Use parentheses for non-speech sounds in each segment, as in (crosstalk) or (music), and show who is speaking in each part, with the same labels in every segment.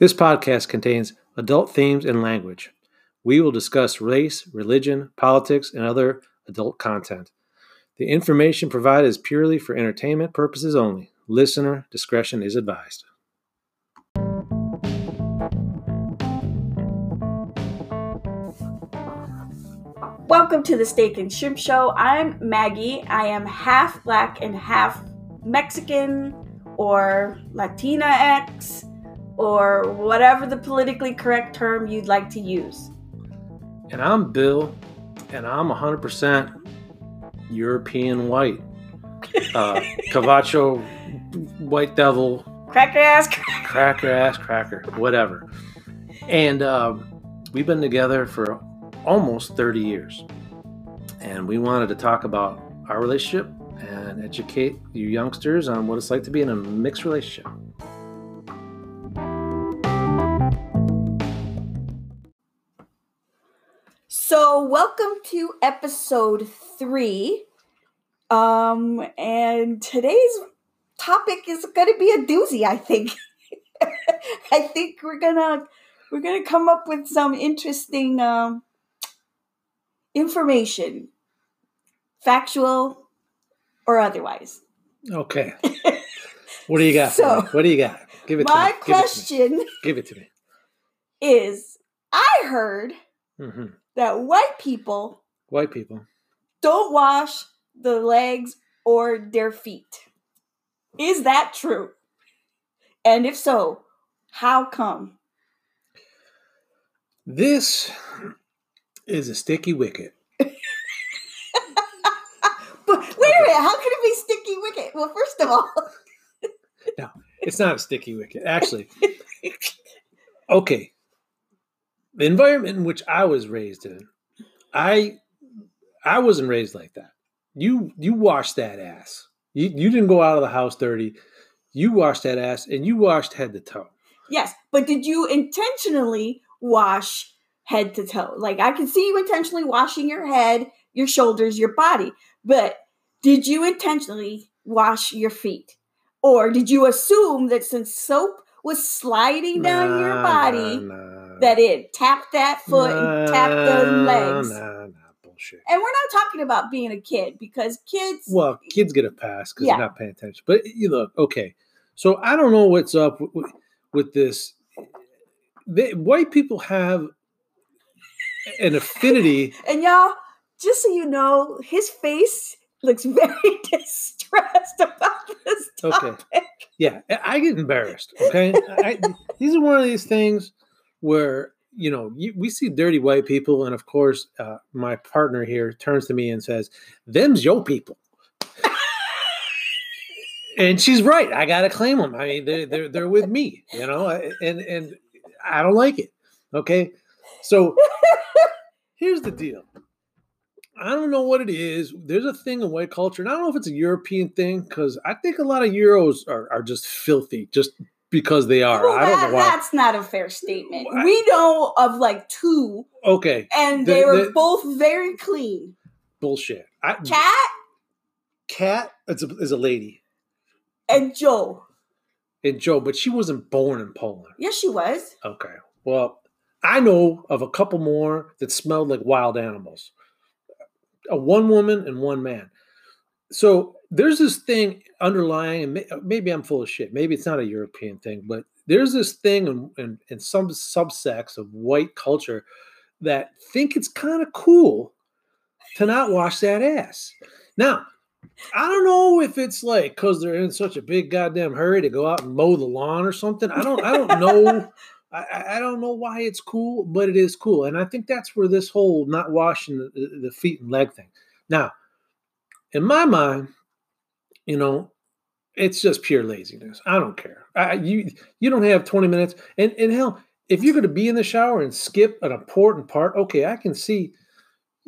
Speaker 1: This podcast contains adult themes and language. We will discuss race, religion, politics, and other adult content. The information provided is purely for entertainment purposes only. Listener discretion is advised.
Speaker 2: Welcome to the Steak and Shrimp Show. I'm Maggie. I am half black and half Mexican or Latina X or whatever the politically correct term you'd like to use.
Speaker 1: And I'm Bill, and I'm 100% European white. Uh, (laughs) gabacho, white devil,
Speaker 2: Cracker ass.
Speaker 1: cracker Cracker ass cracker, whatever. And uh, we've been together for almost 30 years. And we wanted to talk about our relationship and educate you youngsters on what it's like to be in a mixed relationship.
Speaker 2: So, welcome to episode three. Um, and today's topic is going to be a doozy. I think. (laughs) I think we're gonna we're gonna come up with some interesting um, information, factual or otherwise.
Speaker 1: Okay. What do you got? (laughs)
Speaker 2: So,
Speaker 1: what do you got? Give it
Speaker 2: My
Speaker 1: to me. Give it to me.
Speaker 2: question
Speaker 1: Give it to me.
Speaker 2: is: I heard
Speaker 1: hmm
Speaker 2: that white people
Speaker 1: White people.
Speaker 2: don't wash the legs or their feet. Is that true? And if so, how come?
Speaker 1: This is a sticky wicket. (laughs)
Speaker 2: But wait a minute, how can it be sticky wicket? Well, first of all, (laughs) no,
Speaker 1: It's not a sticky wicket, actually. Okay. The environment in which I was raised in, I I wasn't raised like that. You you washed that ass. You you didn't go out of the house dirty. You washed that ass and you washed head to toe.
Speaker 2: yes, but did you intentionally wash head to toe? Like I can see you intentionally washing your head, your shoulders, your body, but did you intentionally wash your feet? Or did you assume that since soap was sliding down your body,
Speaker 1: nah, nah.
Speaker 2: That it Tap that foot and tap the
Speaker 1: Nah,
Speaker 2: legs?
Speaker 1: Nah, nah, bullshit.
Speaker 2: And we're not talking about being a kid because kids,
Speaker 1: Well, kids get a pass because
Speaker 2: Yeah.
Speaker 1: they're not paying attention. But you look, okay. So I don't know what's up with, with this. They, white people have an affinity. (laughs)
Speaker 2: and y'all, just so you know, his face looks (laughs) very distressed about this
Speaker 1: Okay. Yeah, I- I get embarrassed. Okay, I, these are one of these things where you know we see dirty white people, and of course, uh, my partner here turns to me and says, "Them's yo people." and she's right. I gotta claim them. I mean, they're they're they're with me, you know, and and I don't like it. Okay, so here's the deal. I don't know what it is. There's a thing in white culture, and I don't know if it's a European thing because I think a lot of Euros are, are just filthy, just because they are.
Speaker 2: Well,
Speaker 1: I don't
Speaker 2: that-
Speaker 1: know why.
Speaker 2: that's not a fair statement.
Speaker 1: Why?
Speaker 2: We know of like two,
Speaker 1: Okay,
Speaker 2: and
Speaker 1: The-
Speaker 2: they were
Speaker 1: the-
Speaker 2: both very clean.
Speaker 1: bullshit. I,
Speaker 2: Cat
Speaker 1: Cat is a, is a lady,
Speaker 2: and Joe.
Speaker 1: and Joe, but she wasn't born in Poland.
Speaker 2: Yes, she was.
Speaker 1: Okay, well, I know of a couple more that smelled like wild animals. A one woman and one man. So there's this thing underlying, and uh, maybe I'm full of shit. Maybe it's not a European thing, but there's this thing in, in, in some subsects of white culture that think it's kind of cool to not wash that ass. Now, I don't know if it's like because they're in such a big goddamn hurry to go out and mow the lawn or something. I don't. I don't know. (laughs) I, I- don't know why it's cool, but it is cool, and I think that's where this whole not washing the, the feet and leg thing. Now, in my mind, you know, it's just pure laziness. I don't care. I, you you don't have twenty minutes, and and hell, if you're going to be in the shower and skip an important part, okay, I can see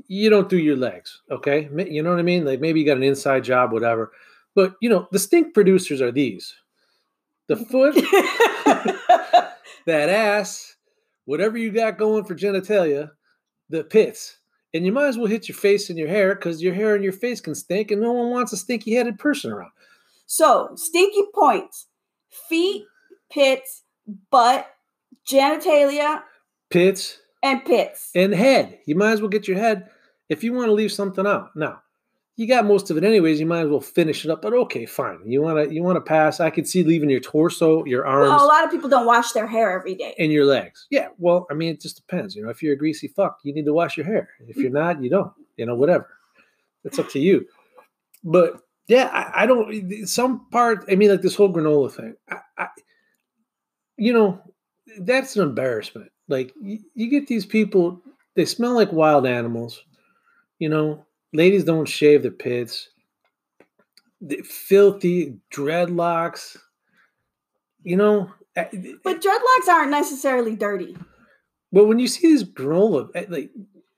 Speaker 1: you don't do your legs. Okay, you know what I mean? Like maybe you got an inside job, whatever. But you know, the stink producers are these: the foot, (laughs) that ass, whatever you got going for genitalia, the pits. And you might as well hit your face and your hair because your hair and your face can stink, and no one wants a stinky headed person around.
Speaker 2: So, stinky points feet, pits, butt, genitalia
Speaker 1: pits,
Speaker 2: and pits.
Speaker 1: and head. You might as well get your head if you want to leave something out. Now, you got most of it anyways. You might as well finish it up. But okay, fine. You want to you want to pass. I could see leaving your torso, your arms,
Speaker 2: well, a lot of people don't wash their hair every day.
Speaker 1: and your legs. Yeah. Well, I mean, it just depends. You know, if you're a greasy fuck, you need to wash your hair. If you're not, you don't. You know, whatever. It's up to you. But yeah, I, I don't. Eh, some part. I mean, like this whole granola thing. I, I you know, that's an embarrassment. Like you, you get these people. They smell like wild animals. You know, ladies don't shave their pits. The filthy dreadlocks. You know,
Speaker 2: But dreadlocks aren't necessarily dirty.
Speaker 1: But when you see these granola, eh, like,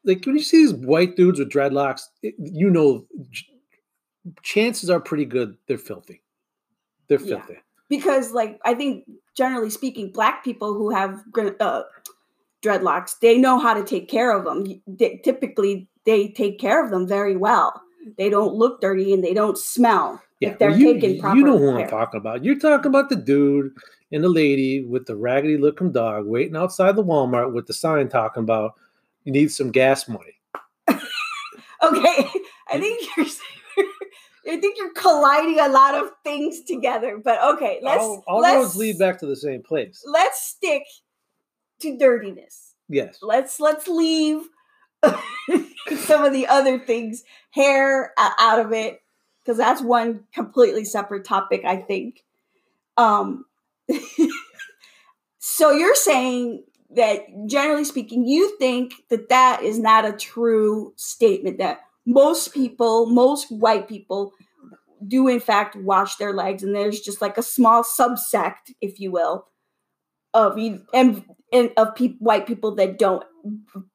Speaker 1: like when you see these white dudes with dreadlocks, it, you know, ch- chances are pretty good they're filthy. They're
Speaker 2: Yeah.
Speaker 1: filthy.
Speaker 2: because like i think generally speaking black people who have uh, dreadlocks they know how to take care of them they, typically they take care of them very well they don't look dirty and they don't smell
Speaker 1: Yeah,
Speaker 2: if they're
Speaker 1: well, you,
Speaker 2: taken
Speaker 1: you
Speaker 2: proper
Speaker 1: know who I'm talking about. You're talking about the dude and the lady with the raggedy looking dog waiting outside the Walmart with the sign talking about you need some gas money. (laughs)
Speaker 2: okay i think you're (laughs) i think you're colliding a lot of things together but okay let's
Speaker 1: all all
Speaker 2: let's,
Speaker 1: roads lead back to the same place.
Speaker 2: let's stick to dirtiness
Speaker 1: Yes.
Speaker 2: let's let's leave some of the other things hair out of it because that's one completely separate topic i think. Um (laughs) so you're saying that generally speaking you think that that is not a true statement that most people most white people do in fact wash their legs and there's just like a small subsect if you will of and, and of peop white people that don't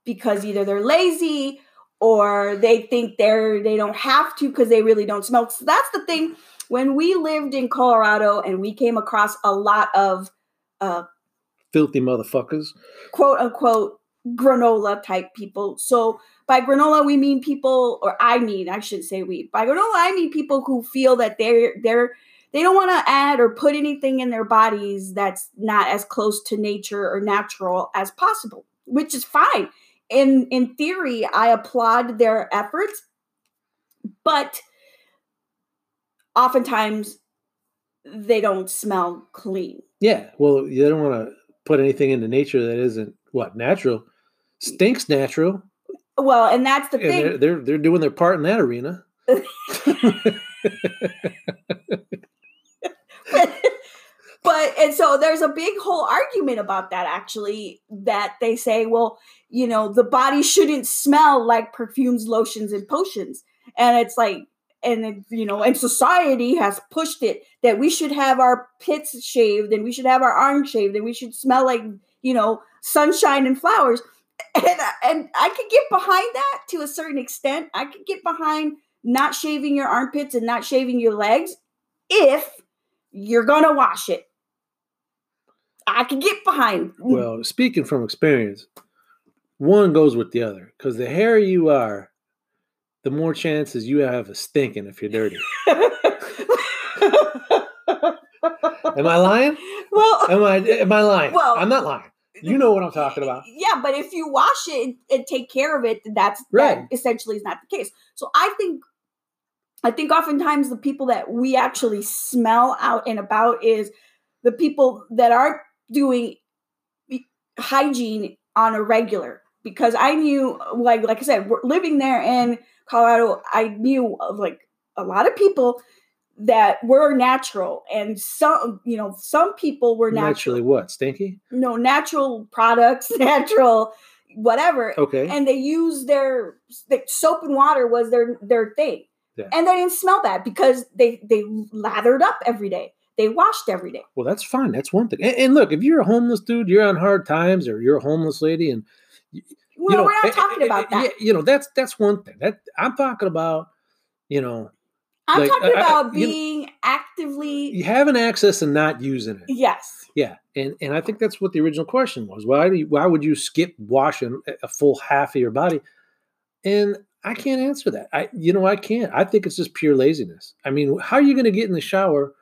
Speaker 2: because either they're lazy or they think they're they don't have to because they really don't smoke. So that's the thing. When we lived in Colorado and we came across a lot of uh,
Speaker 1: Filthy motherfuckers.
Speaker 2: quote unquote granola type people. So by granola we mean people, or I mean I should say we. By granola I mean people who feel that they're they're they don't want to add or put anything in their bodies that's not as close to nature or natural as possible, which is fine. In in theory, I applaud their efforts, but oftentimes they don't smell clean.
Speaker 1: Yeah. Well, you don't want to put anything into nature that isn't what natural. Stinks natural,
Speaker 2: Well, and that's the
Speaker 1: and
Speaker 2: thing.
Speaker 1: they're, they're they're doing their part in that arena. (laughs) (laughs) (laughs)
Speaker 2: but and so there's a big whole argument about that actually that they say well you know the body shouldn't smell like perfumes lotions and potions. And it's like and it, you know and society has pushed it that we should have our pits shaved and we should have our arms shaved and we should smell like you know sunshine and flowers. (laughs) And and I could get behind that to a certain extent. I could get behind not shaving your armpits and not shaving your legs if you're gonna wash it. I can get behind. Mm.
Speaker 1: Well, speaking from experience, one goes with the other because the hairier you are, the more chances you have of stinking if you're dirty. (laughs) Am I lying?
Speaker 2: well,
Speaker 1: Am I? Am I lying?
Speaker 2: Well-
Speaker 1: I'm not lying. You know what I'm talking about.
Speaker 2: yeah, but if you wash it and, take care of it, that's
Speaker 1: Right.
Speaker 2: that essentially is not the case. So I think, I think oftentimes the people that we actually smell out and about is the people that aren't doing hygiene on a regular. Because I knew, like, like I said, we're living there in Colorado, I knew of like a lot of people that were natural, and some, you know, some people were natural
Speaker 1: Naturally, what? Stinky?
Speaker 2: no natural products, (laughs) natural whatever,
Speaker 1: Okay.
Speaker 2: and they use their the soap and water was their their thing,
Speaker 1: Yeah.
Speaker 2: and they didn't smell bad because they they lathered up every day, they washed every day.
Speaker 1: Well, that's fine. That's one thing. And, and look, if you're a homeless dude, you're on hard times, or you're a homeless lady, and
Speaker 2: Well,
Speaker 1: you know,
Speaker 2: we're
Speaker 1: eh,
Speaker 2: not talking
Speaker 1: eh,
Speaker 2: about
Speaker 1: eh,
Speaker 2: that.
Speaker 1: you know, that's that's one thing. That I'm talking about. You know,
Speaker 2: I'm
Speaker 1: like,
Speaker 2: talking
Speaker 1: I- I-
Speaker 2: about
Speaker 1: you know-
Speaker 2: being actively
Speaker 1: you having access and not using it.
Speaker 2: yes.
Speaker 1: Yeah, and and I think that's what the original question was. Why do you, why would you skip washing a full half of your body? And I can't answer that. I you know I can't. I think it's just pure laziness. I mean, how are you going to get in the shower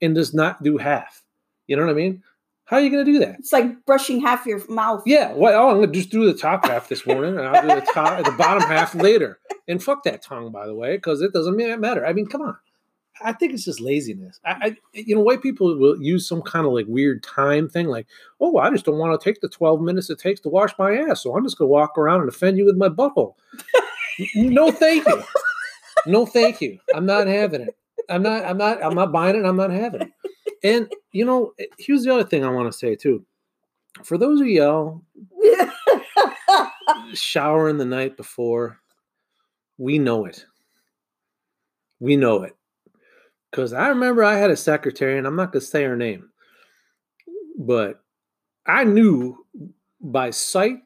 Speaker 1: and does not do half? You know what I mean? How are you going to do that?
Speaker 2: It's like brushing half your mouth.
Speaker 1: Yeah. Well, oh, I'm going to just do the top half this morning, and I'll do the top, the bottom half later. And fuck that tongue, by the way, because it doesn't matter. I mean, come on. I think it's just laziness. I, I, you know, white people will use some kind of like weird time thing, like, oh, I just don't want to take the 12 minutes it takes to wash my ass, so I'm just going to walk around and offend you with my butthole. no, thank you. No, thank you. I'm not having it. I'm not. I'm not. I'm not buying it. I'm not having it. And you know, here's the other thing I want to say too. For those of y'all showering the night before, we know it. We know it. Because I remember I had a secretary, and I'm not going to say her name, but I knew by sight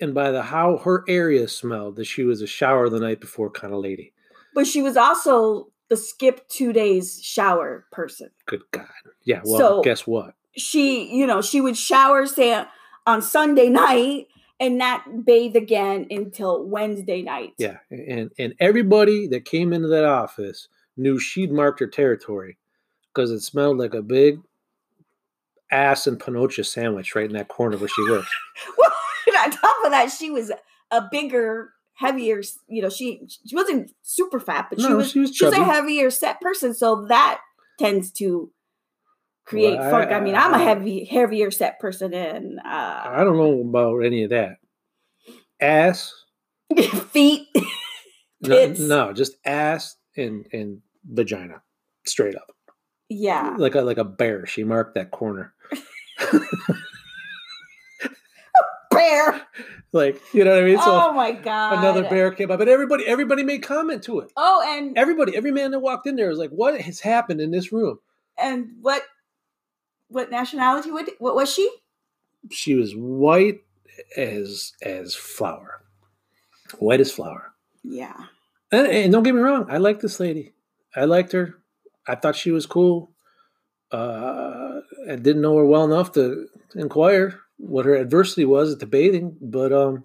Speaker 1: and by the how her area smelled that she was a shower the night before kind of lady.
Speaker 2: but she was also the skip two days shower person.
Speaker 1: Good God. Yeah. Well,
Speaker 2: So-
Speaker 1: guess what?
Speaker 2: She, you know, she would shower say on Sunday night and not bathe again until Wednesday night.
Speaker 1: Yeah. And and everybody that came into that office knew she'd marked her territory because it smelled like a big ass and panocha sandwich right in that corner where she works.
Speaker 2: Well, and on top of that, she was a bigger, heavier. You know, she she wasn't super fat, but she was
Speaker 1: she was
Speaker 2: she was a heavier set person. So that tends to create
Speaker 1: Well,
Speaker 2: funk.
Speaker 1: I-
Speaker 2: I, mean, I'm a heavy, heavier set person, and uh,
Speaker 1: I don't know about any of that. Ass. (laughs)
Speaker 2: feet.
Speaker 1: No, no, just ass and and vagina. Straight up.
Speaker 2: Yeah,
Speaker 1: Like a like a bear. She marked that corner. (laughs)
Speaker 2: bear.
Speaker 1: Like, you know what I mean? So
Speaker 2: oh my god,
Speaker 1: another bear came up, and everybody everybody made comment to it.
Speaker 2: Oh, and
Speaker 1: Everybody, every man that walked in there was like, "What has happened in this room?"
Speaker 2: and what what nationality? What what was she?
Speaker 1: She was white as as flour, white as flour.
Speaker 2: Yeah.
Speaker 1: And, and don't get me wrong, I like this lady. I liked her. I thought she was cool. Uh, I didn't know her well enough to inquire what her adversity was at the bathing, but um,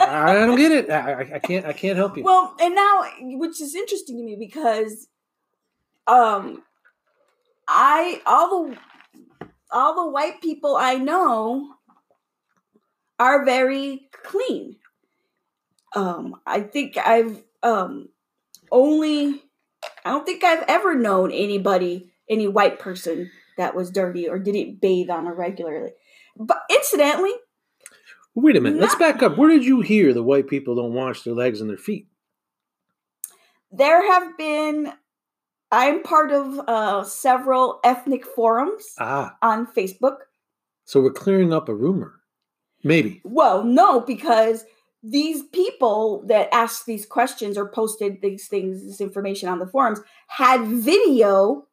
Speaker 1: I don't get it. I, I- can't. I can't help you.
Speaker 2: Well, and now, which is interesting to me because, um, I all the all the white people I know are very clean. Um, I think I've um only I don't think I've ever known anybody, any white person that was dirty or didn't bathe on a regularly. But incidentally,
Speaker 1: Wait a minute. Let's back up. Where did you hear the white people don't wash their legs and their feet?
Speaker 2: there have been i'm part of uh, several ethnic forums
Speaker 1: Ah,
Speaker 2: on facebook
Speaker 1: so we're clearing up a rumor. Maybe.
Speaker 2: well no because these people that asked these questions or posted these things this information on the forums had video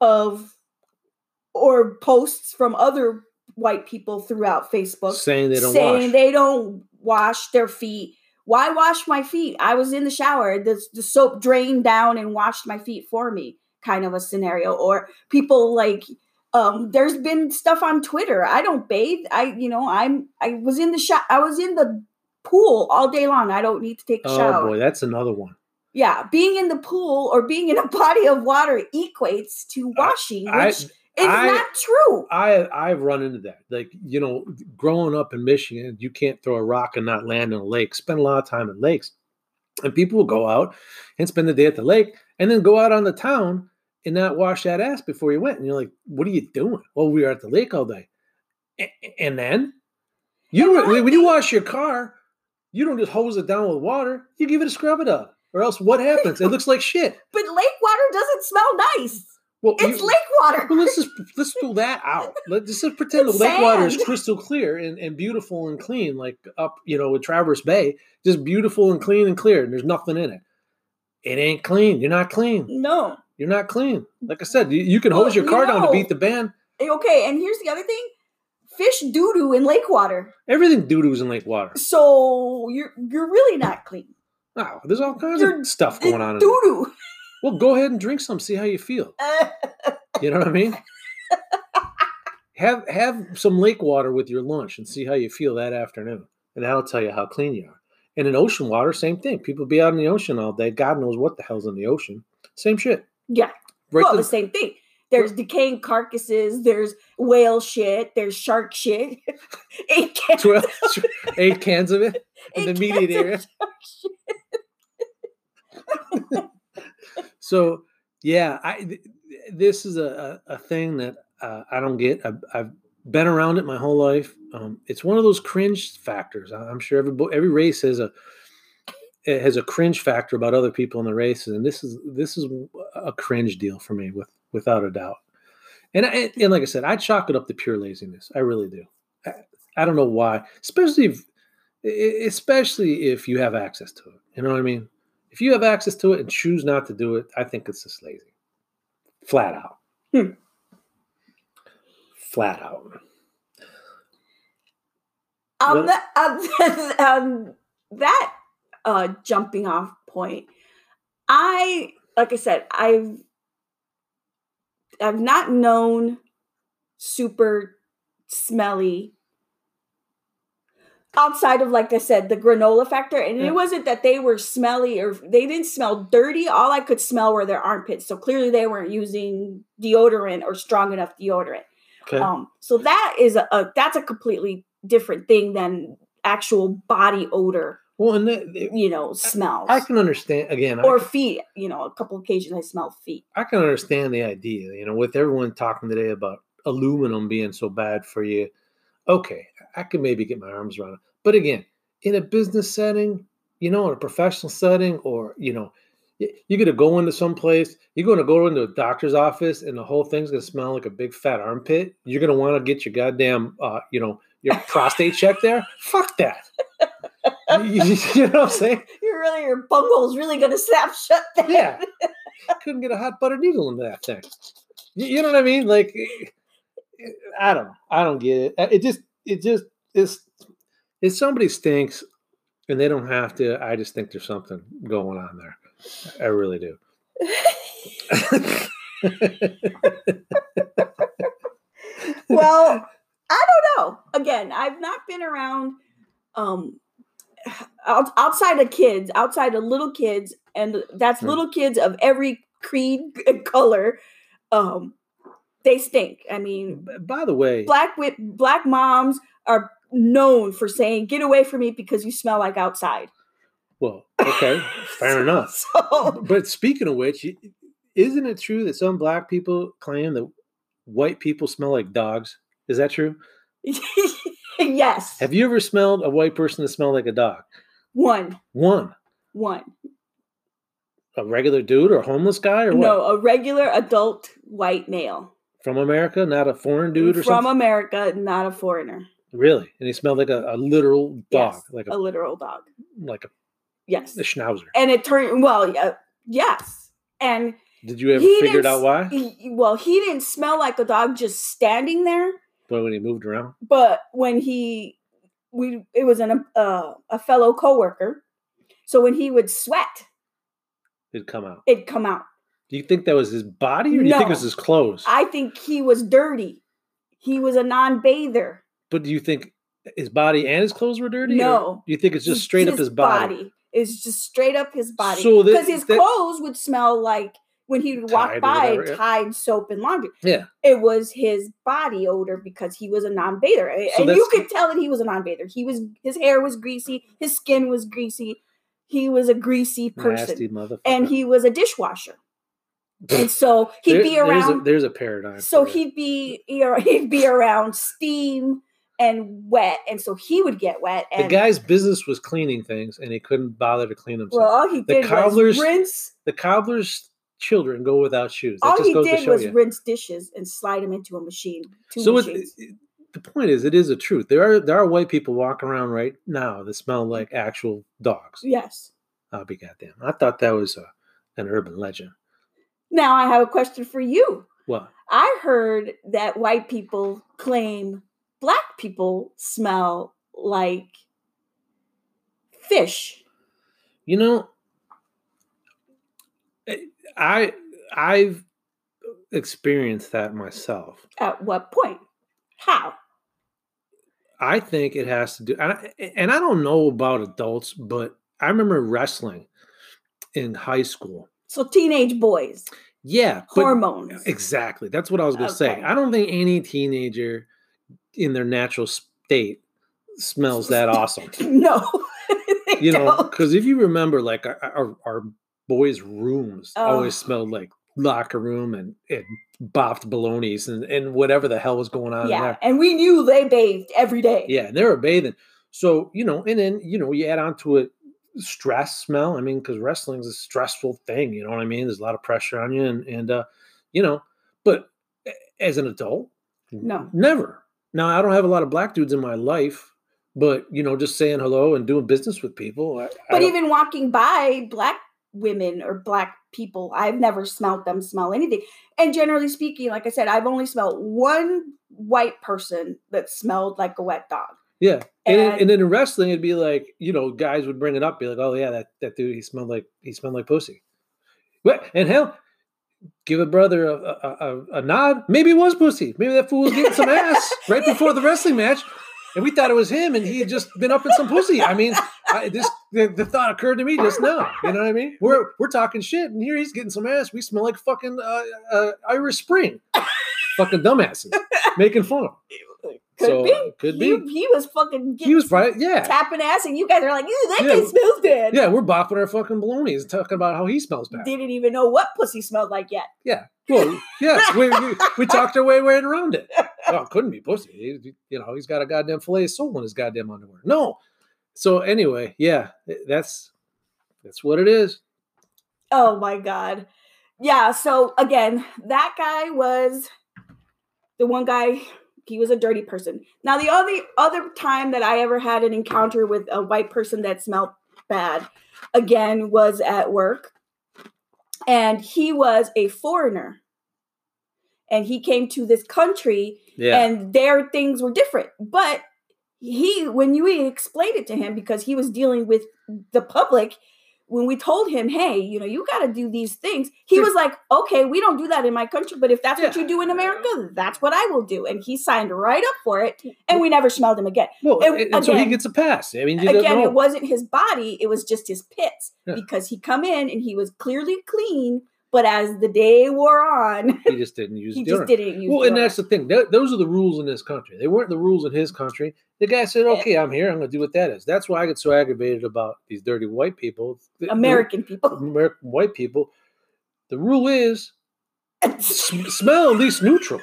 Speaker 2: of or posts from other white people throughout facebook
Speaker 1: saying they don't
Speaker 2: saying
Speaker 1: wash.
Speaker 2: they don't wash their feet. Why wash my feet? I was in the shower. The, the soap drained down and washed my feet for me, kind of a scenario. Or people like, um, there's been stuff on Twitter. I don't bathe. I, you know, I'm, I was in the shower. I was in the pool all day long. I don't need to take a
Speaker 1: oh
Speaker 2: shower.
Speaker 1: Oh boy, that's another one.
Speaker 2: Yeah, being in the pool or being in a (laughs) body of water equates to washing, which
Speaker 1: I-
Speaker 2: is
Speaker 1: I-
Speaker 2: not true.
Speaker 1: I I've run into that. Like you know, growing up in Michigan, you can't throw a rock and not land in a lake. Spend a lot of time in lakes, and people will go out and spend the day at the lake, and then go out on the town and not wash that ass before you went. And you're like, "What are you doing?" Well, we were at the lake all day, A- and then you
Speaker 2: And
Speaker 1: when you wash your car, you don't just hose it down with water. You give it a scrub it up, or else what happens? It (laughs) looks like shit.
Speaker 2: But lake water doesn't smell nice.
Speaker 1: Well,
Speaker 2: It's
Speaker 1: you-
Speaker 2: lake water.
Speaker 1: well, let's just let's do that out. Let's just pretend the
Speaker 2: It's
Speaker 1: lake water is crystal clear and, and beautiful and clean, like up, you know, with Traverse Bay, just beautiful and clean and clear, and there's nothing in it. It ain't clean. You're not clean.
Speaker 2: No.
Speaker 1: You're not clean. Like I said, you, you can
Speaker 2: Well,
Speaker 1: hose your
Speaker 2: you
Speaker 1: car down to beat the band.
Speaker 2: Eh, okay, and here's the other thing: fish doo doo in lake water.
Speaker 1: Everything doo doos in lake water.
Speaker 2: So you're you're really not clean.
Speaker 1: Oh, there's all kinds
Speaker 2: You're-
Speaker 1: of stuff going on. In
Speaker 2: Doo doo.
Speaker 1: Well, go ahead and drink some. See how you feel. (laughs) You know what I mean? have have some lake water with your lunch and see how you feel that afternoon, and that'll tell you how clean you are. And in ocean water, same thing. People be out in the ocean all day. God knows what the hell's in the ocean. Same shit.
Speaker 2: Yeah.
Speaker 1: Right
Speaker 2: well, the same thing. There's decaying carcasses. There's whale shit. There's shark shit. (laughs) eight cans.
Speaker 1: 12, (laughs) eight cans of it in the immediate area.
Speaker 2: shark shit.
Speaker 1: So yeah, I th- this is a, a, thing that uh, I don't get. I've, I've been around it my whole life. Um, it's one of those cringe factors. I'm sure every every race has a has a cringe factor about other people in the races, and this is this is a cringe deal for me, with without a doubt. And I, and like I said, I chalk it up to pure laziness. I really do. I, I don't know why, especially if especially if you have access to it. You know what I mean? If you have access to it and choose not to do it, I think it's just lazy. Flat out.
Speaker 2: Hmm.
Speaker 1: Flat out.
Speaker 2: Um,
Speaker 1: Well-
Speaker 2: that, um, (laughs) um, that uh, jumping off point, I like I said, I've I've not known super smelly outside of like I said the granola factor, and
Speaker 1: Yeah.
Speaker 2: it wasn't that they were smelly or they didn't smell dirty. All I could smell were their armpits, so clearly they weren't using deodorant or strong enough deodorant.
Speaker 1: Okay.
Speaker 2: Um, so that is a, a that's a completely different thing than actual body odor,
Speaker 1: well, and that,
Speaker 2: you know, smells.
Speaker 1: I can understand again.
Speaker 2: or
Speaker 1: I,
Speaker 2: feet, you know, a couple occasions I smell feet.
Speaker 1: I can understand the idea. You know, with everyone talking today about aluminum being so bad for you. Okay, I can maybe get my arms around it. But again, in a business setting, you know, in a professional setting, or you know, you're gonna go into some place, you're gonna go into a doctor's office, and the whole thing's gonna smell like a big fat armpit. You're gonna want to get your goddamn, uh, you know, your (laughs) prostate checked there. Fuck that. (laughs) you, you know what I'm saying?
Speaker 2: You're really your bunghole's really gonna snap shut then.
Speaker 1: Yeah. Couldn't get a hot butter needle into that thing. You, you know what I mean? Like, I don't know. I don't get it. It just, it just it's If somebody stinks and they don't have to, I just think there's something going on there. I really do. (laughs)
Speaker 2: well, I don't know. Again, I've not been around um out, outside of kids, outside of little kids, and that's
Speaker 1: Hmm.
Speaker 2: little kids of every creed and color. Um, they stink. I mean,
Speaker 1: By the way,
Speaker 2: black black moms are known for saying, "Get away from me because you smell like outside."
Speaker 1: well, okay, (laughs) fair enough.
Speaker 2: So,
Speaker 1: But speaking of which, isn't it true that some black people claim that white people smell like dogs? Is that true? (laughs)
Speaker 2: yes,
Speaker 1: Have you ever smelled a white person that smelled like a dog?
Speaker 2: one,
Speaker 1: One,
Speaker 2: one.
Speaker 1: a regular dude or a homeless guy or what?
Speaker 2: No, a regular adult white male
Speaker 1: From America, not a foreign dude or something?
Speaker 2: from
Speaker 1: something.
Speaker 2: America, not a foreigner.
Speaker 1: really, and he smelled like a, a literal dog,
Speaker 2: Yes,
Speaker 1: like
Speaker 2: a
Speaker 1: a
Speaker 2: literal dog.
Speaker 1: like a,
Speaker 2: Yes,
Speaker 1: a schnauzer.
Speaker 2: and it turned well. Yeah, yes, and
Speaker 1: Did you ever figure out why?
Speaker 2: he- well, he didn't smell like a dog just standing there,
Speaker 1: But when he moved around,
Speaker 2: but when he we it was an uh, a fellow coworker. So when he would sweat,
Speaker 1: it'd come out.
Speaker 2: it'd come out.
Speaker 1: Do you think that was his body, or do you think it was his clothes?
Speaker 2: I think he was dirty. He was a non-bather.
Speaker 1: but do you think his body and his clothes were dirty?
Speaker 2: No.
Speaker 1: do you think it's just straight up his body?
Speaker 2: It's just straight up his body.
Speaker 1: So
Speaker 2: Because his
Speaker 1: that-
Speaker 2: clothes would smell like when he would walk by
Speaker 1: yeah.
Speaker 2: Soap and laundry.
Speaker 1: Yeah.
Speaker 2: It was his body odor because he was a non-bather.
Speaker 1: So
Speaker 2: and you could tell that he was a non-bather. He was his hair was greasy, his skin was greasy. He was a greasy person. And he was a dishwasher. And so he'd
Speaker 1: There-
Speaker 2: be
Speaker 1: There's a,
Speaker 2: around
Speaker 1: there's a paradigm.
Speaker 2: so he'd be you know, (laughs) he'd be around steam and wet, and so he would get wet. And the
Speaker 1: guy's business was cleaning things, and he couldn't bother to clean himself.
Speaker 2: well, all he
Speaker 1: the
Speaker 2: did
Speaker 1: cobbler's-
Speaker 2: was rinse.
Speaker 1: the cobbler's children go without shoes. That
Speaker 2: All
Speaker 1: just
Speaker 2: he
Speaker 1: goes to
Speaker 2: did was
Speaker 1: you.
Speaker 2: rinse dishes and slide them into a machine.
Speaker 1: So it, it- the point is, it is a truth. There are there are white people walking around right now that smell like actual dogs.
Speaker 2: yes.
Speaker 1: I'll be goddamn. I thought that was a, an urban legend.
Speaker 2: Now I have a question for you.
Speaker 1: Well,
Speaker 2: I heard that white people claim black people smell like fish.
Speaker 1: you know, eh, I I've experienced that myself.
Speaker 2: At what point? How?
Speaker 1: I think it has to do, and I, and I don't know about adults, but I remember wrestling in high school.
Speaker 2: So teenage boys.
Speaker 1: Yeah,
Speaker 2: hormones.
Speaker 1: exactly. That's what I was going to say. I don't think any teenager in their natural state smells that awesome. (laughs)
Speaker 2: no, (laughs)
Speaker 1: You know, because if you remember, like our, our, our boys' rooms oh. always
Speaker 2: Oh.
Speaker 1: smelled like locker room and, and bopped balonies and, and whatever the hell was going on in
Speaker 2: yeah,
Speaker 1: there.
Speaker 2: and we knew they bathed every day.
Speaker 1: Yeah, and they were bathing. So, you know, and then, you know, you add on to it stress smell. I mean, because wrestling's a stressful thing, you know what I mean? There's a lot of pressure on you and and uh, you know, but as an adult,
Speaker 2: No.
Speaker 1: never. Now I don't have a lot of black dudes in my life, but you know, just saying hello and doing business with people. I, I
Speaker 2: But
Speaker 1: don't-
Speaker 2: even walking by black women or black people, I've never smelled them smell anything. And generally speaking, like I said, I've only smelled one white person that smelled like a wet dog.
Speaker 1: Yeah, and,
Speaker 2: and-
Speaker 1: and then in wrestling, it'd be like, you know, guys would bring it up, be like, oh yeah, that that dude, he smelled like he smelled like pussy. What? And hell, give a brother a, a, a, a nod. Maybe it was pussy. Maybe that fool was getting some ass right before the wrestling match, and we thought it was him, and he had just been up in some pussy. I mean, I, this the, the thought occurred to me just now. You know what I mean? We're we're talking shit, and here he's getting some ass. We smell like fucking uh, uh, Irish Spring, fucking dumbasses making fun of. Him.
Speaker 2: Could
Speaker 1: So,
Speaker 2: be.
Speaker 1: Uh, could
Speaker 2: he,
Speaker 1: be.
Speaker 2: He was fucking getting
Speaker 1: He was right. Yeah,
Speaker 2: tapping ass, and you guys are like, that
Speaker 1: Yeah.
Speaker 2: guy smells bad."
Speaker 1: yeah. We're bopping our fucking balonies, talking about how he smells bad.
Speaker 2: Didn't even know what pussy smelled like yet. Yeah.
Speaker 1: Well, yes, we, we, we talked our way right around it. Oh, it couldn't be pussy. He- you know, he's got a goddamn fillet of sole in his goddamn underwear. No. So anyway, yeah, that's that's what it is.
Speaker 2: Oh my god. Yeah, so again, that guy was the one guy he was a dirty person. Now the only other time that I ever had an encounter with a white person that smelled bad again was at work. And he was a foreigner. And he came to this country
Speaker 1: Yeah.
Speaker 2: and their things were different. But he, when you explained it to him, because he was dealing with the public, when we told him, hey, you know, you got to do these things, he was like, okay, we don't do that in my country, but if that's what you do in America, that's what I will do. And he signed right up for it, and we never smelled him again.
Speaker 1: well,
Speaker 2: and
Speaker 1: and, and so he gets a pass. I mean,
Speaker 2: Again, it wasn't his body, it was just his pits
Speaker 1: Yeah.
Speaker 2: because he come in and he was clearly clean, but as the day wore on,
Speaker 1: he just didn't (laughs) use
Speaker 2: he
Speaker 1: deodorant.
Speaker 2: just didn't use
Speaker 1: Well, and that's the thing. Th- those are the rules in this country. They weren't the rules in his country. The guy said, eh. "Okay, I'm here. I'm going to do what that is." That's why I get so aggravated about these dirty white people, The- the-
Speaker 2: American people. (laughs)
Speaker 1: American white people. The rule is (laughs) sm- smell at least neutral.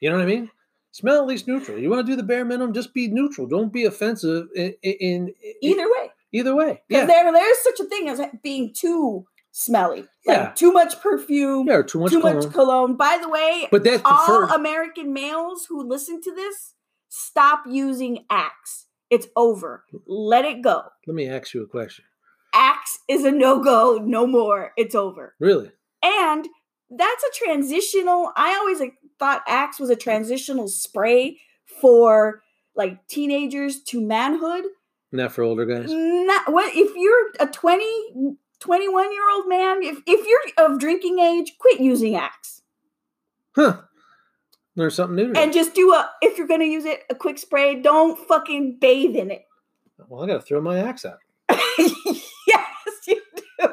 Speaker 1: You know what I mean? Smell at least neutral. You want to do the bare minimum, just be neutral. Don't be offensive in, in, in
Speaker 2: Either way.
Speaker 1: either way.
Speaker 2: Because
Speaker 1: Yeah,
Speaker 2: there, there's such a thing as being too smelly. Like
Speaker 1: Yeah.
Speaker 2: too much perfume,
Speaker 1: yeah, too much
Speaker 2: too
Speaker 1: cologne.
Speaker 2: much cologne. By the way,
Speaker 1: but that's
Speaker 2: all
Speaker 1: preferred.
Speaker 2: American males who listen to this, stop using Axe. It's over. Let it go.
Speaker 1: Let me ask you a question.
Speaker 2: Axe is a no go. No more. It's over.
Speaker 1: Really?
Speaker 2: And that's a transitional. I always like, thought Axe was a transitional spray for like teenagers to manhood.
Speaker 1: Not for older guys.
Speaker 2: Not what if you're a 20, 21 year old man, if if you're of drinking age, quit using Axe.
Speaker 1: Huh? Learn something new.
Speaker 2: And just do a if you're gonna use it, a quick spray, don't fucking bathe in it.
Speaker 1: well, I got to throw my axe out. (laughs)
Speaker 2: yes, you do. (laughs)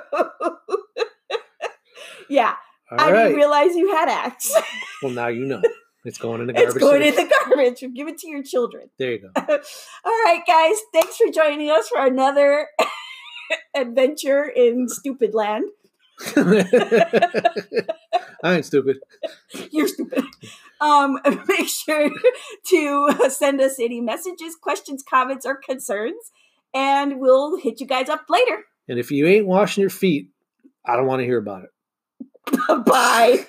Speaker 2: yeah.
Speaker 1: All
Speaker 2: I
Speaker 1: right.
Speaker 2: didn't realize you had Axe. (laughs)
Speaker 1: well, now you know. It's going in the garbage.
Speaker 2: it's going in the garbage. Give it to your children.
Speaker 1: There you go.
Speaker 2: All right, guys. Thanks for joining us for another (laughs) adventure in (laughs) Stupid Land. (laughs)
Speaker 1: I ain't stupid.
Speaker 2: You're stupid. Um, make sure to send us any messages, questions, comments, or concerns, and we'll hit you guys up later.
Speaker 1: And if you ain't washing your feet, I don't want to hear about it.
Speaker 2: Bye.